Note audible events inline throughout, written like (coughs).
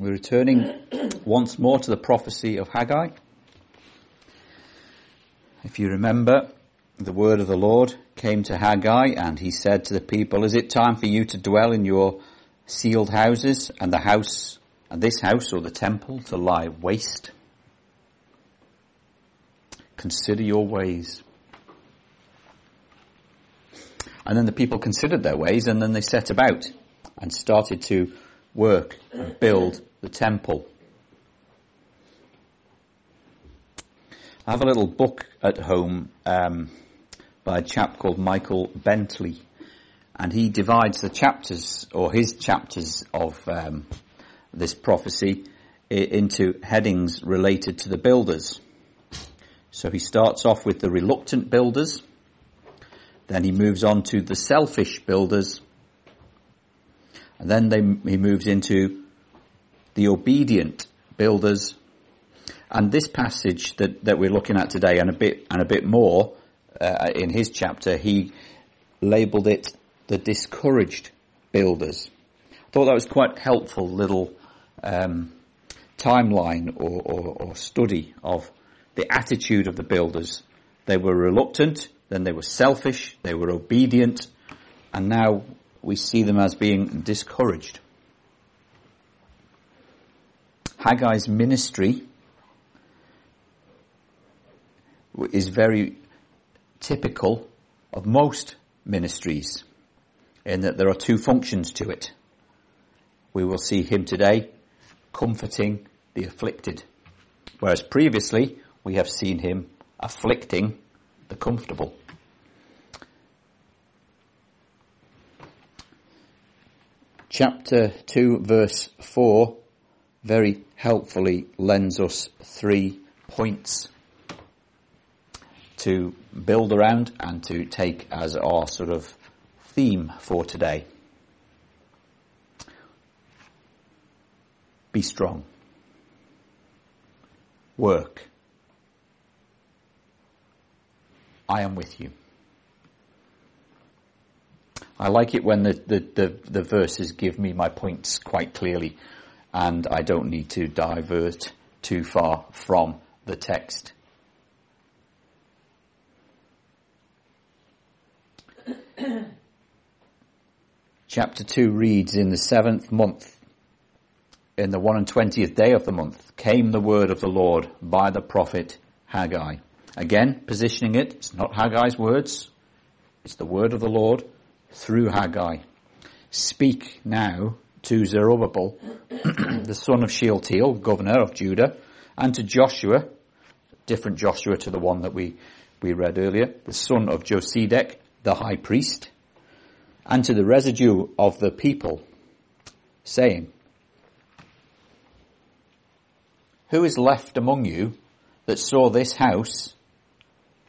We're returning once more to the prophecy of Haggai. If you remember, the word of the Lord came to Haggai and he said to the people, Is it time for you to dwell in your sealed houses and the house, and this house or the temple to lie waste? Consider your ways. And then the people considered their ways and then they set about and started to work and build the temple. I have a little book at home um, by a chap called Michael Bentley, and he divides the chapters or his chapters of um, this prophecy into headings related to the builders. So he starts off with the reluctant builders, then he moves on to the selfish builders, and then they, he moves into the obedient builders. And this passage that, that we're looking at today and a bit, and a bit more, uh, in his chapter, he labeled it the discouraged builders. I thought that was quite helpful little, um, timeline or, or, or study of the attitude of the builders. They were reluctant, then they were selfish, they were obedient, and now we see them as being discouraged. Haggai's ministry is very typical of most ministries in that there are two functions to it. We will see him today comforting the afflicted, whereas previously we have seen him afflicting the comfortable. Chapter 2 verse 4 very helpfully lends us three points to build around and to take as our sort of theme for today. Be strong. Work. I am with you. I like it when the, the, the, the, verses give me my points quite clearly and I don't need to divert too far from the text. (coughs) Chapter 2 reads, In the seventh month, in the one and twentieth day of the month, came the word of the Lord by the prophet Haggai. Again, positioning it, it's not Haggai's words, it's the word of the Lord through Haggai. Speak now to Zerubbabel, (clears throat) the son of Shealtiel, governor of Judah, and to Joshua, different Joshua to the one that we, we read earlier, the son of Josedech, the high priest, and to the residue of the people, saying, Who is left among you that saw this house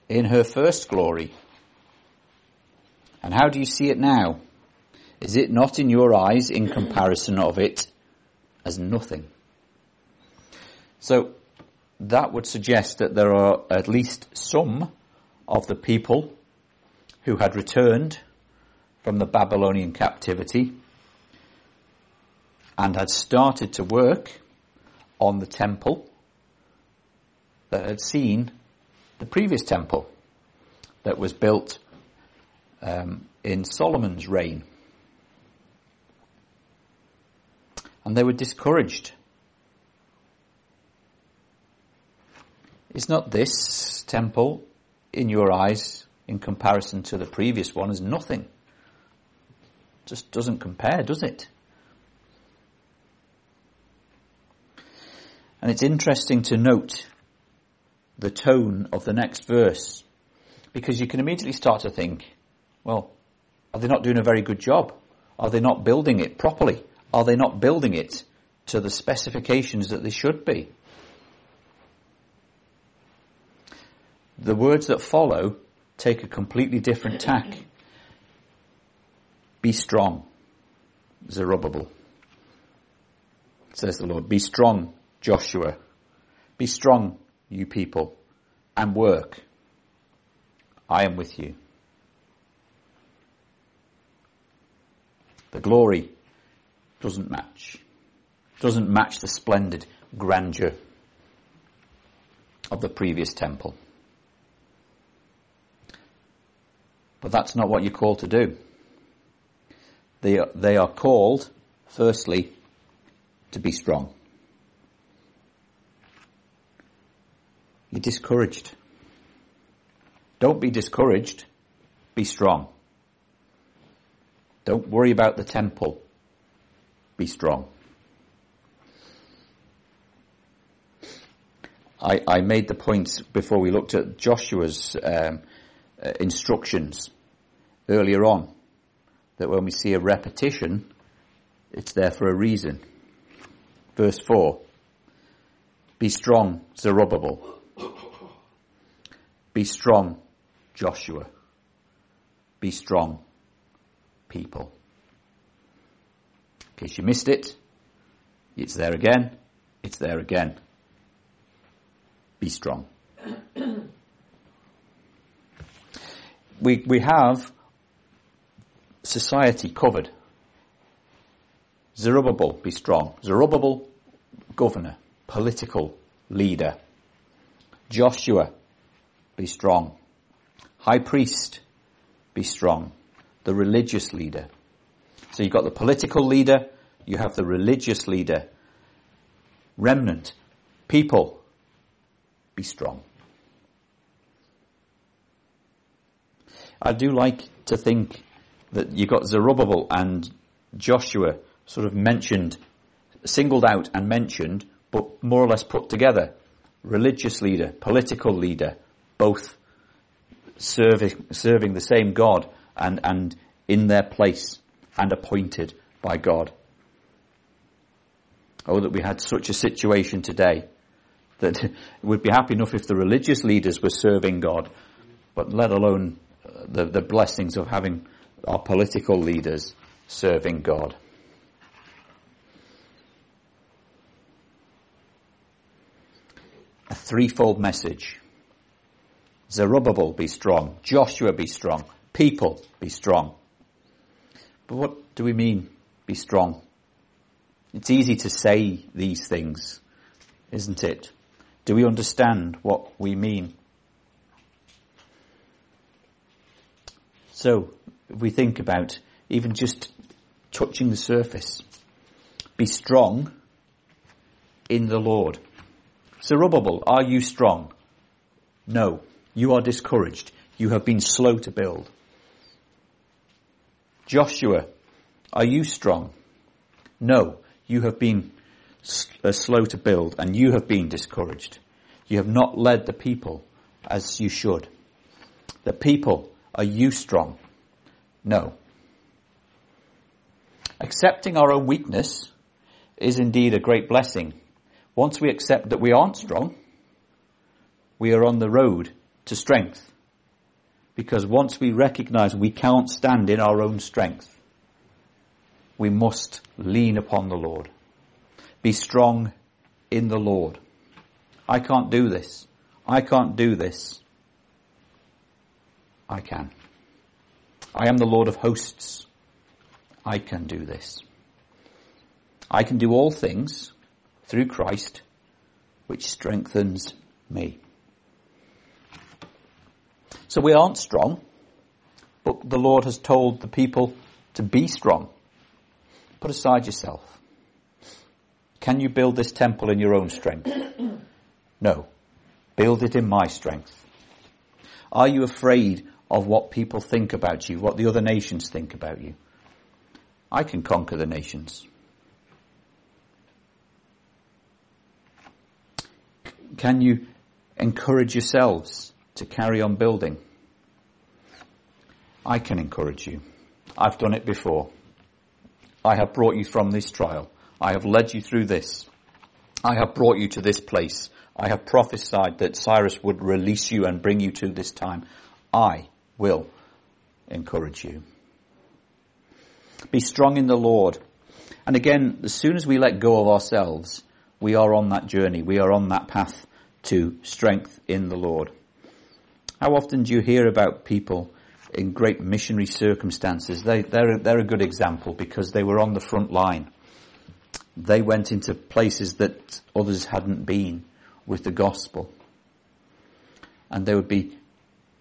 in her first glory? And how do you see it now? Is it not in your eyes in comparison of it as nothing? So that would suggest that there are at least some of the people who had returned from the Babylonian captivity and had started to work on the temple that had seen the previous temple that was built um, in Solomon's reign. And they were discouraged. Is not this temple, in your eyes, in comparison to the previous one, as nothing? Just doesn't compare, does it? And it's interesting to note the tone of the next verse because you can immediately start to think, well, are they not doing a very good job? Are they not building it properly? Are they not building it to the specifications that they should be? The words that follow take a completely different tack. Be strong, Zerubbabel, says the Lord. Be strong, Joshua. Be strong, you people, and work. I am with you. The glory doesn't match. doesn't match the splendid grandeur of the previous temple. But that's not what you're called to do. They are, they are called, firstly, to be strong. You're discouraged. Don't be discouraged. Be strong. Don't worry about the temple. Be strong. I, I made the point before we looked at Joshua's um, uh, instructions earlier on that when we see a repetition, it's there for a reason. Verse 4 Be strong, Zerubbabel. Be strong, Joshua. Be strong, people. Case you missed it, it's there again, it's there again. Be strong. (clears throat) we, we have society covered. Zerubbabel, be strong. Zerubbabel, governor, political leader. Joshua, be strong. High priest, be strong. The religious leader. So you've got the political leader, you have the religious leader. Remnant, people, be strong. I do like to think that you've got Zerubbabel and Joshua sort of mentioned, singled out and mentioned, but more or less put together. Religious leader, political leader, both serving, serving the same God and, and in their place and appointed by God. Oh, that we had such a situation today that (laughs) it would be happy enough if the religious leaders were serving God, but let alone uh, the, the blessings of having our political leaders serving God. A threefold message. Zerubbabel be strong, Joshua be strong, people be strong. But what do we mean be strong? It's easy to say these things, isn't it? Do we understand what we mean? So, if we think about even just touching the surface, be strong in the Lord. Zerubbabel, are you strong? No. You are discouraged. You have been slow to build. Joshua, are you strong? No. You have been uh, slow to build and you have been discouraged. You have not led the people as you should. The people are you strong? No. Accepting our own weakness is indeed a great blessing. Once we accept that we aren't strong, we are on the road to strength. Because once we recognize we can't stand in our own strength, we must lean upon the Lord. Be strong in the Lord. I can't do this. I can't do this. I can. I am the Lord of hosts. I can do this. I can do all things through Christ, which strengthens me. So we aren't strong, but the Lord has told the people to be strong. Put aside yourself. Can you build this temple in your own strength? (clears throat) No. Build it in my strength. Are you afraid of what people think about you, what the other nations think about you. I can conquer the nations. Can you encourage yourselves to carry on building? I can encourage you. I've done it before. I have brought you from this trial. I have led you through this. I have brought you to this place. I have prophesied that Cyrus would release you and bring you to this time. I will encourage you. Be strong in the Lord. And again, as soon as we let go of ourselves, we are on that journey. We are on that path to strength in the Lord. How often do you hear about people in great missionary circumstances? They, they're, they're a good example because they were on the front line. they went into places that others hadn't been with the gospel. And they would be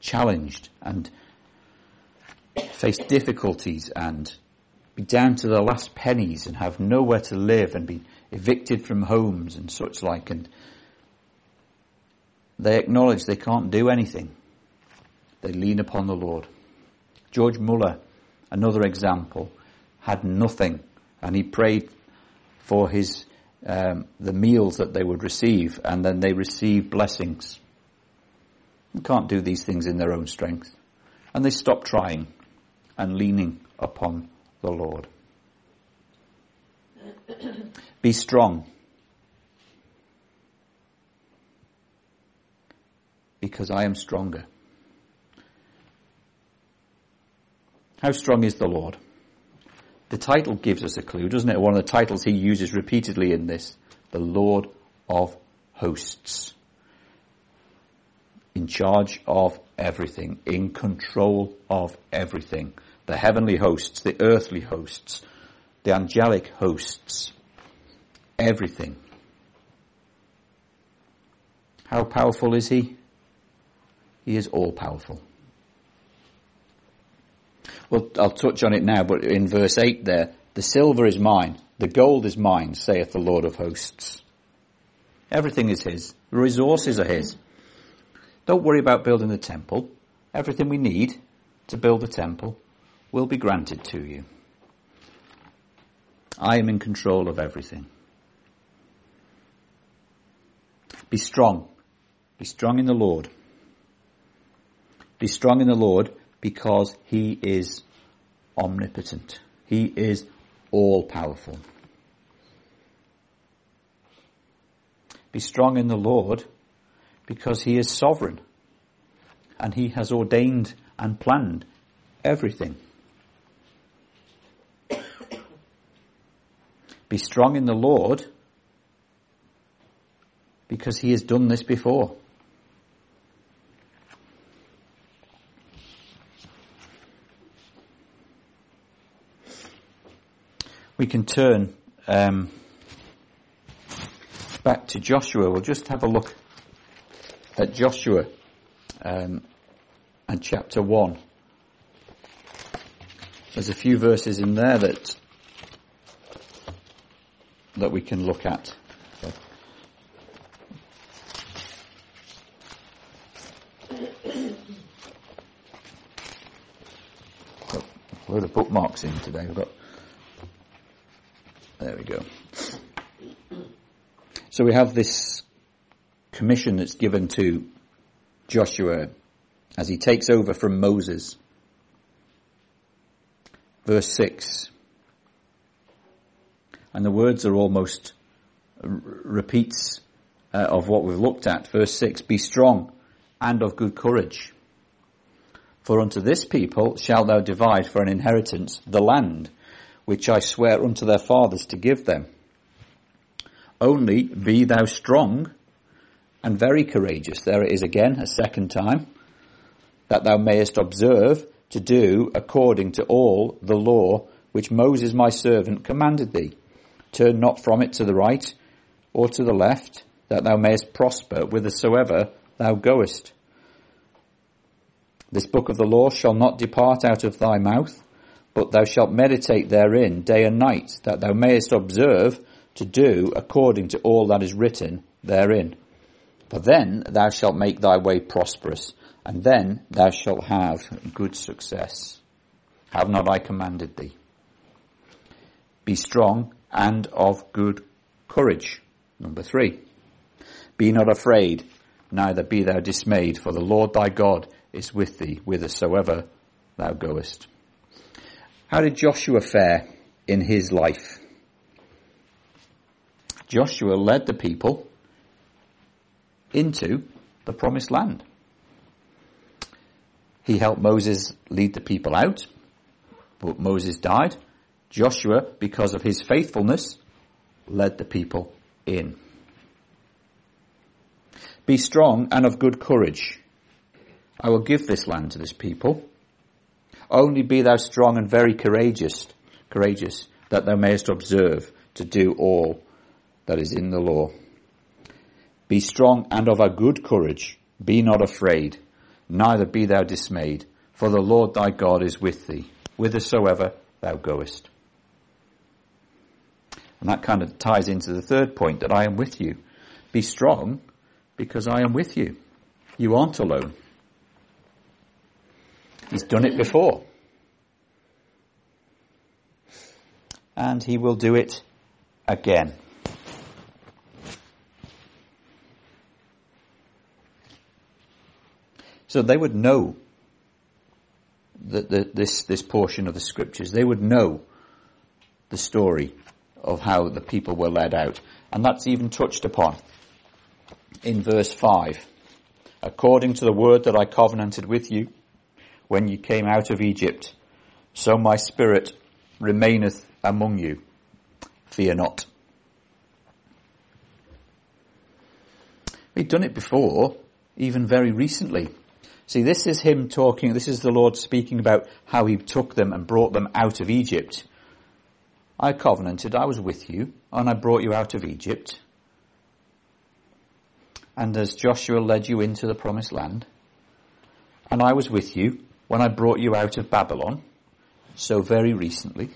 challenged and face difficulties and be down to their last pennies and have nowhere to live and be evicted from homes and such like. And they acknowledge they can't do anything. They lean upon the Lord. George Muller, another example, had nothing and he prayed for his um, the meals that they would receive, and then they receive blessings. Can't do these things in their own strength, and they stop trying and leaning upon the Lord. (clears throat) Be strong. Because I am stronger. How strong is the Lord? The title gives us a clue, doesn't it? One of the titles he uses repeatedly in this, the Lord of hosts. In charge of everything, in control of everything. The heavenly hosts, the earthly hosts, the angelic hosts, everything. How powerful is he? He is all powerful. Well, I'll touch on it now, but in verse 8 there, the silver is mine, the gold is mine, saith the Lord of hosts. Everything is his. The resources are his. Don't worry about building the temple. Everything we need to build the temple will be granted to you. I am in control of everything. Be strong. Be strong in the Lord. Be strong in the Lord because he is omnipotent. He is all powerful. Be strong in the Lord because he is sovereign and he has ordained and planned everything. Be strong in the Lord because he has done this before. We can turn um, back to Joshua. We'll just have a look at Joshua um, and chapter 1. There's a few verses in there that that we can look at. A load of bookmarks in today. We've got there we go. So we have this commission that's given to Joshua as he takes over from Moses. Verse 6. And the words are almost repeats uh, of what we've looked at. Verse 6. Be strong and of good courage. For unto this people shalt thou divide for an inheritance the land which I swear unto their fathers to give them. Only be thou strong and very courageous. There it is again, a second time, that thou mayest observe to do according to all the law which Moses my servant commanded thee. Turn not from it to the right or to the left, that thou mayest prosper whithersoever thou goest. This book of the law shall not depart out of thy mouth, but thou shalt meditate therein day and night, that thou mayest observe to do according to all that is written therein. For then thou shalt make thy way prosperous, and then thou shalt have good success. Have not I commanded thee? Be strong and of good courage. Number three. Be not afraid, neither be thou dismayed, for the Lord thy God is with thee whithersoever thou goest. How did Joshua fare in his life? Joshua led the people into the promised land. He helped Moses lead the people out, but Moses died. Joshua, because of his faithfulness, led the people in. Be strong and of good courage. I will give this land to this people. Only be thou strong and very courageous, courageous, that thou mayest observe to do all that is in the law. Be strong and of a good courage. Be not afraid, neither be thou dismayed, for the Lord thy God is with thee, whithersoever thou goest. And that kind of ties into the third point that I am with you. Be strong because I am with you. You aren't alone. He's done it before. And he will do it again. So they would know that this, this portion of the scriptures. They would know the story of how the people were led out. And that's even touched upon in verse 5. According to the word that I covenanted with you when you came out of Egypt, so my spirit remaineth among you. Fear not. We've done it before, even very recently. See, this is him talking, this is the Lord speaking about how he took them and brought them out of Egypt. I covenanted, I was with you, and I brought you out of Egypt. And as Joshua led you into the promised land, and I was with you when I brought you out of Babylon, so very recently,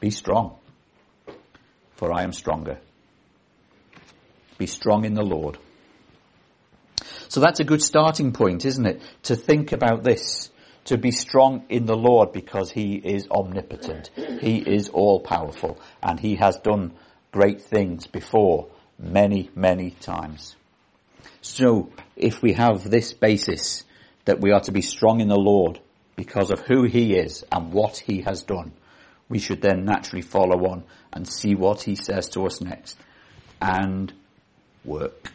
be strong, for I am stronger. Be strong in the Lord. So that's a good starting point, isn't it? To think about this to be strong in the Lord because he is omnipotent. He is all powerful and he has done great things before many, many times. So if we have this basis that we are to be strong in the Lord because of who he is and what he has done, we should then naturally follow on and see what he says to us next and work.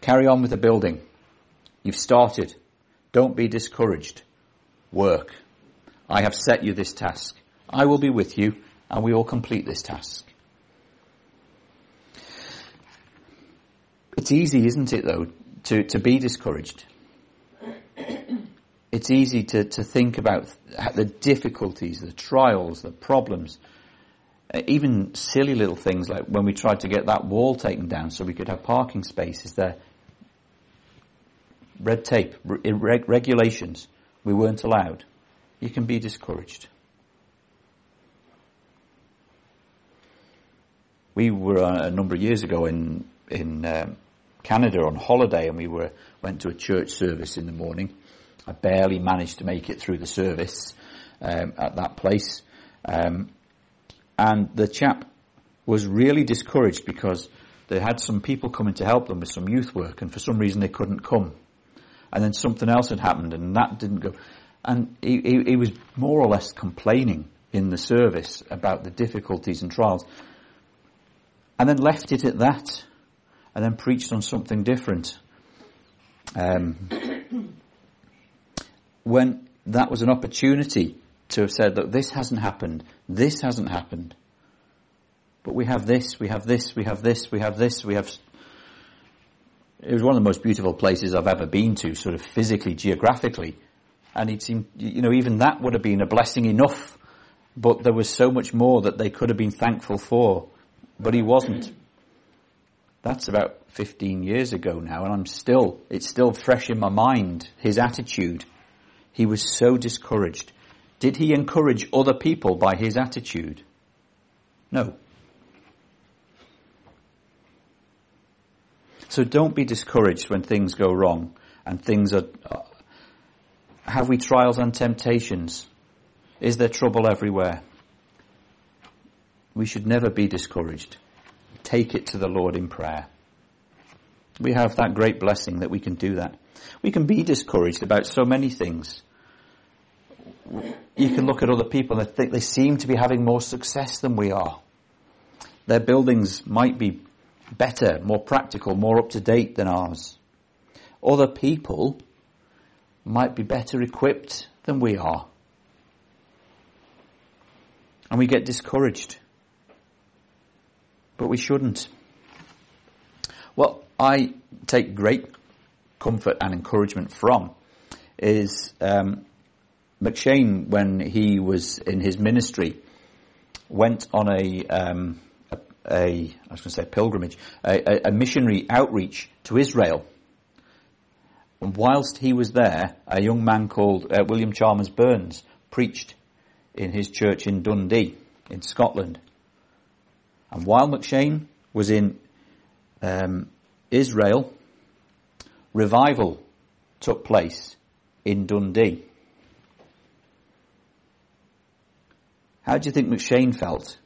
Carry on with the building. You've started. Don't be discouraged. Work. I have set you this task. I will be with you and we will complete this task. It's easy, isn't it though, to, to be discouraged. It's easy to, to think about the difficulties, the trials, the problems, uh, even silly little things like when we tried to get that wall taken down so we could have parking spaces there red tape, regulations, we weren't allowed, you can be discouraged. We were uh, a number of years ago in in um, Canada on holiday, and we were went to a church service in the morning. I barely managed to make it through the service um, at that place, um, and the chap was really discouraged because they had some people coming to help them with some youth work, and for some reason they couldn't come and then something else had happened and that didn't go. And he, he, he was more or less complaining in the service about the difficulties and trials and then left it at that and then preached on something different. Um, when that was an opportunity to have said, that this hasn't happened, this hasn't happened, but we have this, we have this, we have this, we have this, we have it was one of the most beautiful places I've ever been to, sort of physically, geographically. And it seemed, you know, even that would have been a blessing enough. But there was so much more that they could have been thankful for. But he wasn't. That's about 15 years ago now, and I'm still, it's still fresh in my mind, his attitude. He was so discouraged. Did he encourage other people by his attitude? No. So don't be discouraged when things go wrong and things are, uh, have we trials and temptations? Is there trouble everywhere? We should never be discouraged. Take it to the Lord in prayer. We have that great blessing that we can do that. We can be discouraged about so many things. You can look at other people and think they seem to be having more success than we are. Their buildings might be better, more practical, more up to date than ours. Other people might be better equipped than we are. And we get discouraged. But we shouldn't. What I take great comfort and encouragement from is um, M'Cheyne, when he was in his ministry, went on a, um, a, a I was going to say pilgrimage, a, a, missionary outreach to Israel. And whilst he was there, a young man called uh, William Chalmers Burns preached in his church in Dundee, in Scotland. And while M'Cheyne was in um, Israel, revival took place in Dundee. How do you think M'Cheyne felt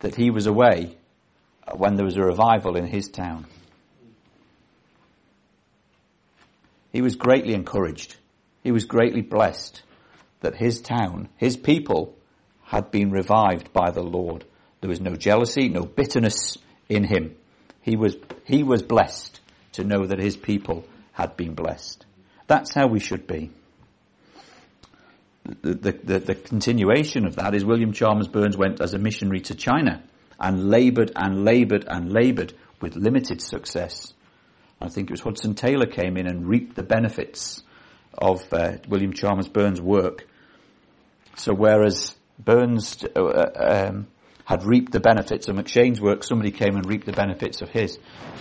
that he was away when there was a revival in his town? He was greatly encouraged. He was greatly blessed that his town, his people, had been revived by the Lord. There was no jealousy, no bitterness in him. He was, he was blessed to know that his people had been blessed. That's how we should be. The, the, the, the continuation of that is William Chalmers Burns went as a missionary to China and laboured and laboured and laboured with limited success. I think it was Hudson Taylor came in and reaped the benefits of uh, William Chalmers Burns' work. So whereas Burns uh, um, had reaped the benefits of M'Cheyne's work, somebody came and reaped the benefits of his.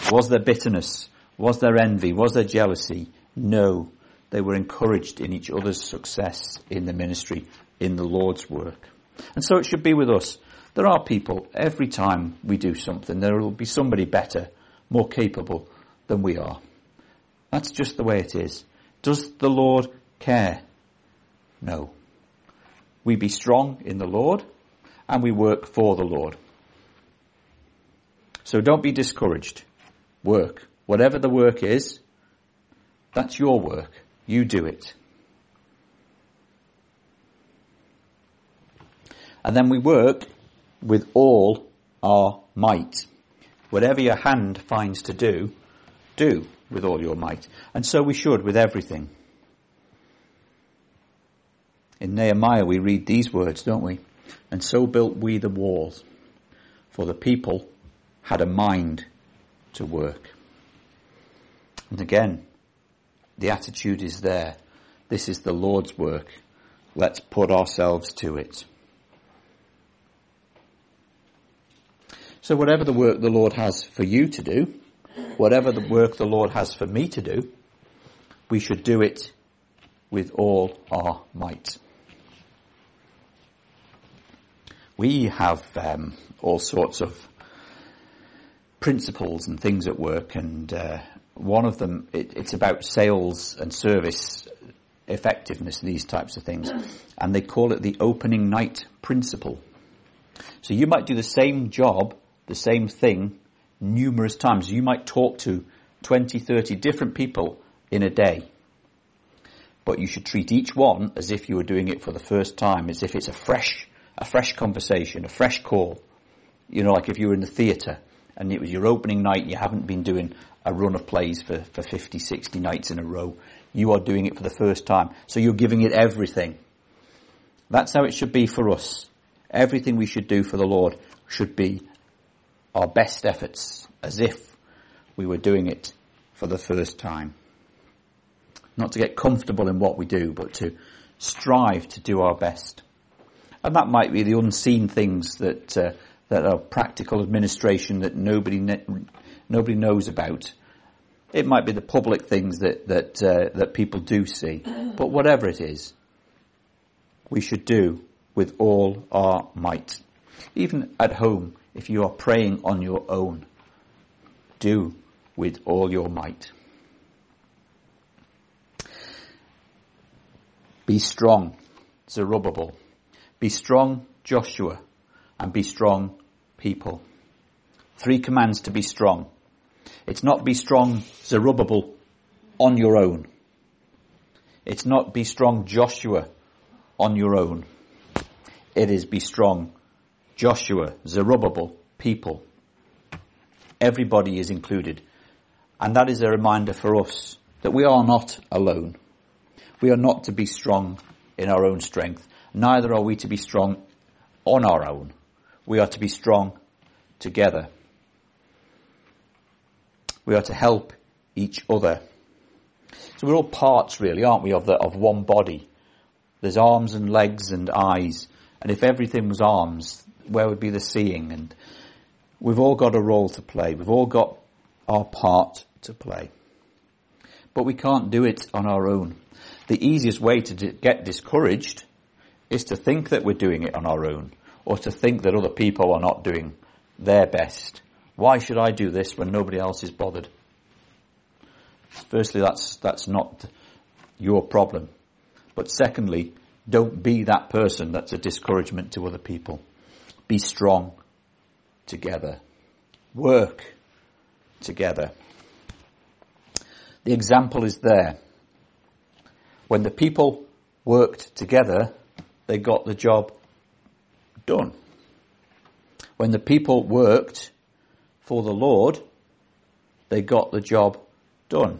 Was there bitterness? Was there envy? Was there jealousy? No. They were encouraged in each other's success in the ministry, in the Lord's work. And so it should be with us. There are people, every time we do something, there will be somebody better, more capable than we are. That's just the way it is. Does the Lord care? No. We be strong in the Lord and we work for the Lord. So don't be discouraged. Work. Whatever the work is, that's your work. You do it. And then we work with all our might. Whatever your hand finds to do, do with all your might. And so we should with everything. In Nehemiah we read these words, don't we? And so built we the walls, for the people had a mind to work. And again, the attitude is there. This is the Lord's work. Let's put ourselves to it. So whatever the work the Lord has for you to do, whatever the work the Lord has for me to do, we should do it with all our might. We have um, all sorts of principles and things at work, and uh, one of them, it, it's about sales and service effectiveness, these types of things. And they call it the opening night principle. So you might do the same job, the same thing, numerous times. You might talk to 20, 30 different people in a day. But you should treat each one as if you were doing it for the first time, as if it's a fresh, a fresh conversation, a fresh call. You know, like if you were in the theatre and it was your opening night, and you haven't been doing a run of plays for, for 50, 60 nights in a row. You are doing it for the first time. So you're giving it everything. That's how it should be for us. Everything we should do for the Lord should be our best efforts, as if we were doing it for the first time. Not to get comfortable in what we do, but to strive to do our best. And that might be the unseen things that uh, that are practical administration that nobody ne- nobody knows about. It might be the public things that that uh, that people do see, but whatever it is, we should do with all our might. Even at home, if you are praying on your own, do with all your might. Be strong, Zerubbabel. Be strong, Joshua, and be strong, people. Three commands to be strong. It's not be strong, Zerubbabel, on your own. It's not be strong, Joshua, on your own. It is be strong, Joshua, Zerubbabel, people. Everybody is included. And that is a reminder for us that we are not alone. We are not to be strong in our own strength. Neither are we to be strong on our own. We are to be strong together. We are to help each other. So we're all parts really, aren't we, of the, of one body. there's arms and legs and eyes. And if everything was arms, where would be the seeing? And we've all got a role to play. We've all got our part to play. But we can't do it on our own. The easiest way to get discouraged is to think that we're doing it on our own or to think that other people are not doing their best. Why should I do this when nobody else is bothered? Firstly, that's, that's not your problem. But secondly, don't be that person that's a discouragement to other people. Be strong together. Work together. The example is there. When the people worked together, they got the job done. When the people worked for the Lord, they got the job done.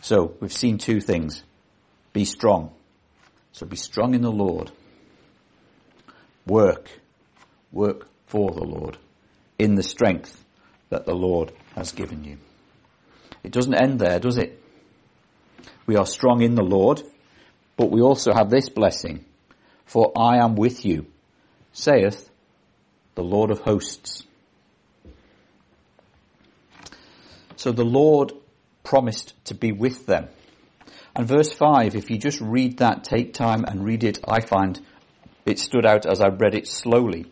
So we've seen two things. Be strong. So be strong in the Lord. Work. Work for the Lord. In the strength that the Lord has given you. It doesn't end there, does it? We are strong in the Lord, but we also have this blessing. For I am with you, saith the Lord of hosts. So the Lord promised to be with them. And verse 5, if you just read that, take time and read it, I find it stood out as I read it slowly.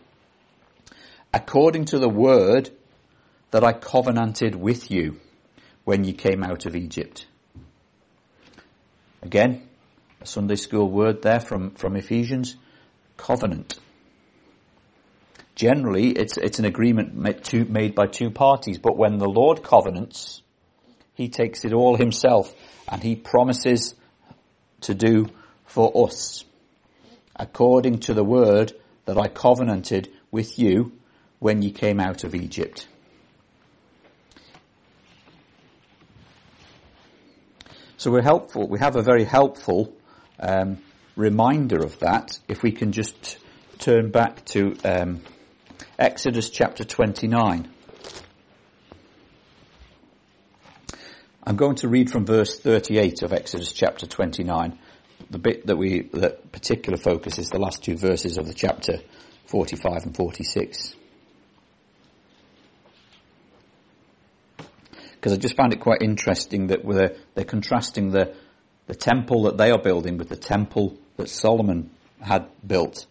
According to the word that I covenanted with you when you came out of Egypt. Again, a Sunday school word there from, from Ephesians, covenant. Generally, it's, it's an agreement made, made by two parties, but when the Lord covenants, He takes it all Himself and He promises to do for us according to the word that I covenanted with you when you came out of Egypt. So we're helpful. We have a very helpful um, reminder of that if we can just turn back to um, Exodus chapter 29. I'm going to read from verse 38 of Exodus chapter 29. The bit that we, that particular focus is the last two verses of the chapter 45 and 46. Because I just found it quite interesting that they're, they're contrasting the, the temple that they are building with the temple that Solomon had built.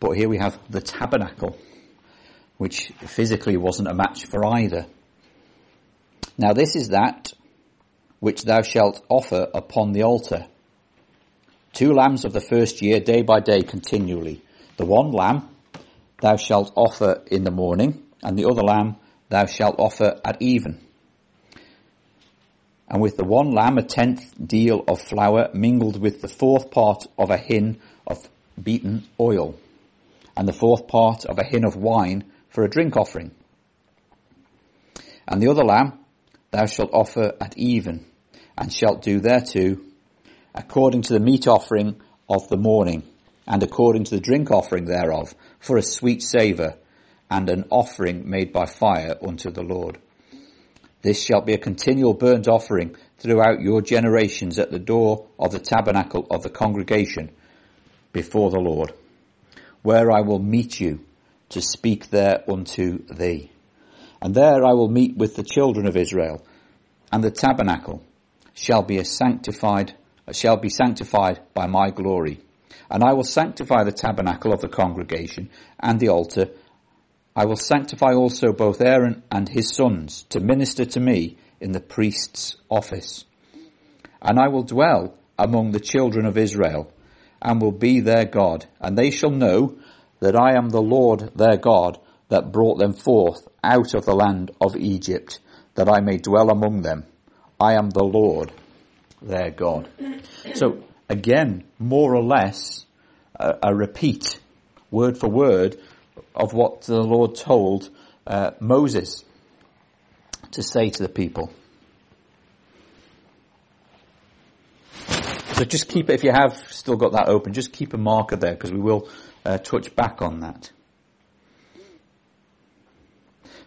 But here we have the tabernacle, which physically wasn't a match for either. Now this is that which thou shalt offer upon the altar. Two lambs of the first year, day by day, continually. The one lamb thou shalt offer in the morning, and the other lamb thou shalt offer at even and with the one lamb a tenth deal of flour mingled with the fourth part of a hin of beaten oil, and the fourth part of a hin of wine for a drink offering. And the other lamb thou shalt offer at even, and shalt do thereto according to the meat offering of the morning, and according to the drink offering thereof, for a sweet savour, and an offering made by fire unto the Lord. This shall be a continual burnt offering throughout your generations at the door of the tabernacle of the congregation before the Lord, where I will meet you to speak there unto thee. And there I will meet with the children of Israel, and the tabernacle shall be sanctified, shall be sanctified by my glory. And I will sanctify the tabernacle of the congregation and the altar I will sanctify also both Aaron and his sons to minister to me in the priest's office. And I will dwell among the children of Israel and will be their God. And they shall know that I am the Lord their God that brought them forth out of the land of Egypt, that I may dwell among them. I am the Lord their God. So again, more or less, a, a repeat, word for word, of what the Lord told uh, Moses to say to the people. So just keep it, if you have still got that open, just keep a marker there because we will uh, touch back on that.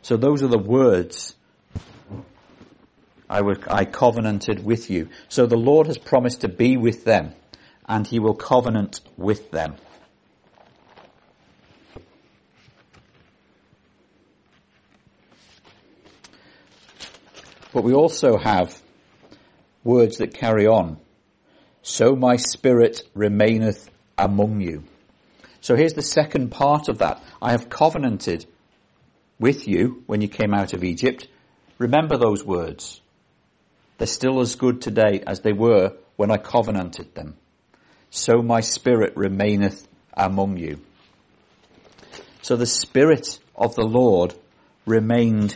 So those are the words I, I covenanted with you. So the Lord has promised to be with them and he will covenant with them. But we also have words that carry on. So my spirit remaineth among you. So here's the second part of that. I have covenanted with you when you came out of Egypt. Remember those words. They're still as good today as they were when I covenanted them. So my spirit remaineth among you. So the spirit of the Lord remained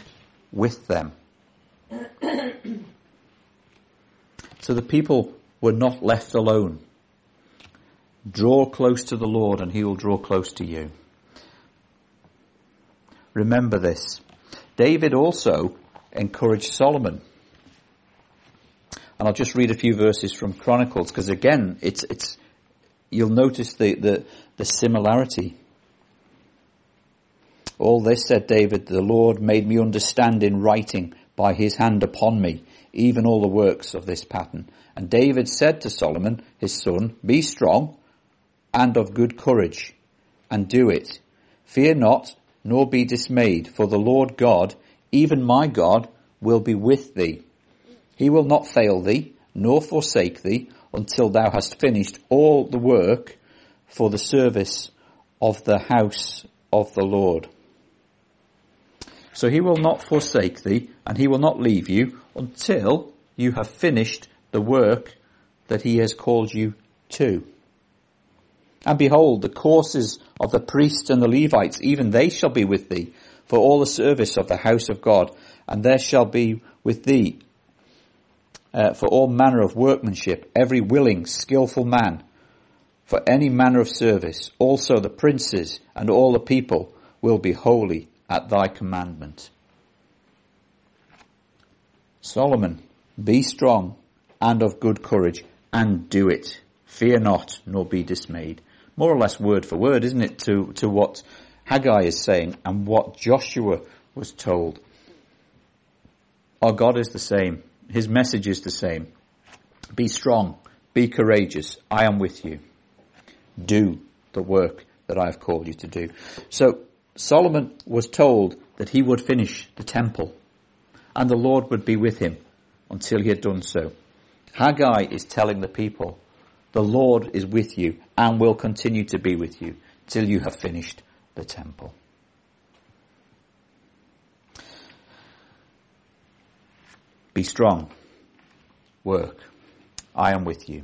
with them. (coughs) so the people were not left alone. Draw close to the Lord and he will draw close to you. Remember this. David also encouraged Solomon. And I'll just read a few verses from Chronicles because again, it's, it's, you'll notice the, the, the similarity. All this said David, the Lord made me understand in writing by his hand upon me, even all the works of this pattern. And David said to Solomon, his son, be strong and of good courage and do it. Fear not, nor be dismayed, for the Lord God, even my God, will be with thee. He will not fail thee, nor forsake thee, until thou hast finished all the work for the service of the house of the Lord. So he will not forsake thee, and he will not leave you until you have finished the work that he has called you to. And behold, the courses of the priests and the Levites, even they shall be with thee for all the service of the house of God, and there shall be with thee uh, for all manner of workmanship, every willing, skillful man, for any manner of service. Also the princes and all the people will be holy at thy commandment. Solomon, be strong and of good courage, and do it. Fear not, nor be dismayed more or less word for word, isn't it, to, to what Haggai is saying and what Joshua was told. Our God is the same. His message is the same. Be strong. Be courageous. I am with you. Do the work that I have called you to do. So Solomon was told that he would finish the temple and the Lord would be with him until he had done so. Haggai is telling the people the Lord is with you and will continue to be with you till you have finished the temple. Be strong. Work. I am with you.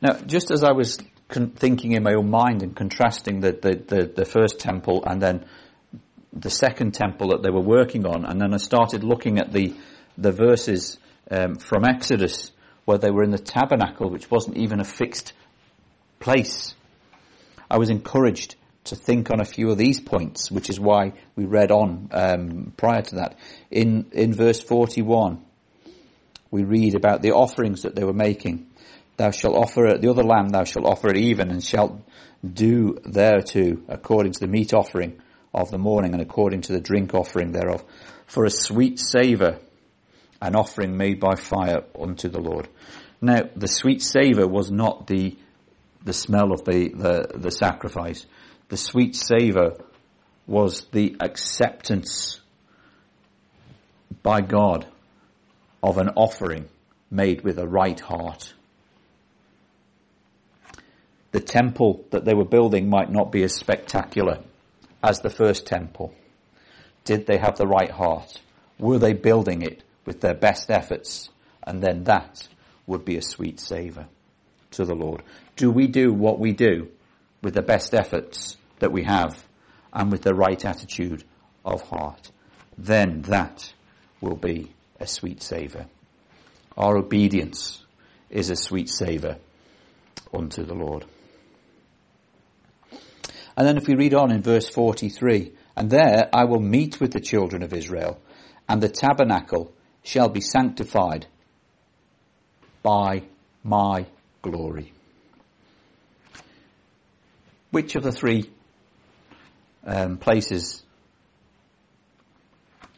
Now, just as I was con- thinking in my own mind and contrasting the, the, the, the first temple and then the second temple that they were working on, and then I started looking at the, the verses um, from Exodus where they were in the tabernacle, which wasn't even a fixed place. I was encouraged to think on a few of these points, which is why we read on um, prior to that. In in verse forty one, we read about the offerings that they were making. Thou shalt offer it, the other lamb, thou shalt offer it even, and shalt do thereto according to the meat offering of the morning, and according to the drink offering thereof, for a sweet savour an offering made by fire unto the Lord. Now, the sweet savour was not the, the smell of the, the, the sacrifice. The sweet savour was the acceptance by God of an offering made with a right heart. The temple that they were building might not be as spectacular as the first temple. Did they have the right heart? Were they building it with their best efforts, and then that would be a sweet savour to the Lord. Do we do what we do with the best efforts that we have and with the right attitude of heart? Then that will be a sweet savour. Our obedience is a sweet savour unto the Lord. And then if we read on in verse 43, and there I will meet with the children of Israel, and the tabernacle shall be sanctified by my glory. Which of the three um, places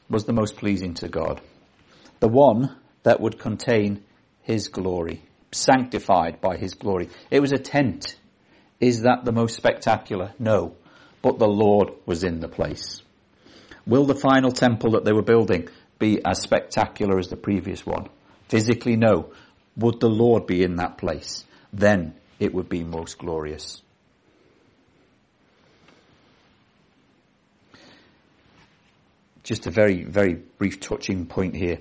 was the most pleasing to God. The one that would contain His glory, sanctified by His glory. It was a tent. Is that the most spectacular? No. But the Lord was in the place. Will the final temple that they were building be as spectacular as the previous one? Physically, no. Would the Lord be in that place? Then it would be most glorious. Just a very, very brief touching point here.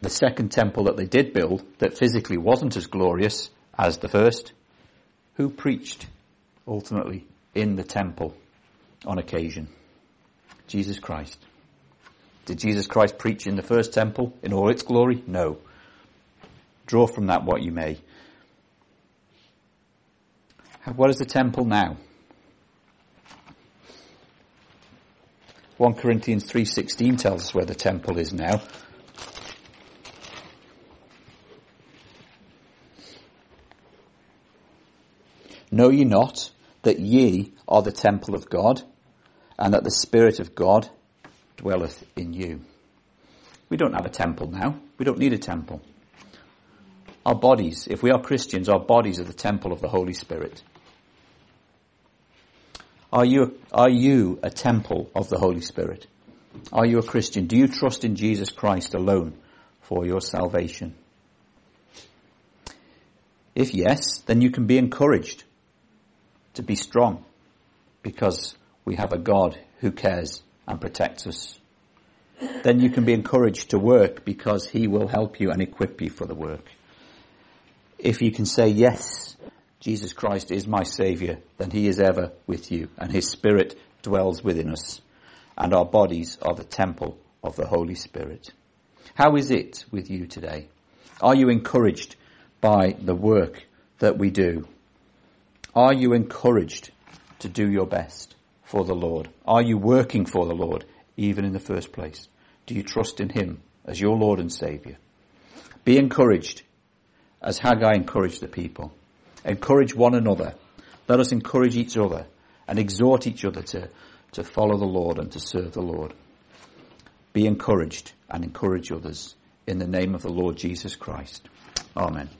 The second temple that they did build, that physically wasn't as glorious as the first, who preached ultimately in the temple on occasion? Jesus Christ. Did Jesus Christ preach in the first temple in all its glory? No. Draw from that what you may. What is the temple now? 1 Corinthians 3.16 tells us where the temple is now. Know ye not that ye are the temple of God, and that the Spirit of God dwelleth in you? We don't have a temple now. We don't need a temple. Our bodies, if we are Christians, our bodies are the temple of the Holy Spirit. Are you, are you a temple of the Holy Spirit? Are you a Christian? Do you trust in Jesus Christ alone for your salvation? If yes, then you can be encouraged to be strong because we have a God who cares and protects us. Then you can be encouraged to work because he will help you and equip you for the work. If you can say yes Jesus Christ is my Saviour, then He is ever with you, and His Spirit dwells within us, and our bodies are the temple of the Holy Spirit. How is it with you today? Are you encouraged by the work that we do? Are you encouraged to do your best for the Lord? Are you working for the Lord, even in the first place? Do you trust in Him as your Lord and Saviour? Be encouraged as Haggai encouraged the people. Encourage one another. Let us encourage each other and exhort each other to, to follow the Lord and to serve the Lord. Be encouraged and encourage others in the name of the Lord Jesus Christ. Amen.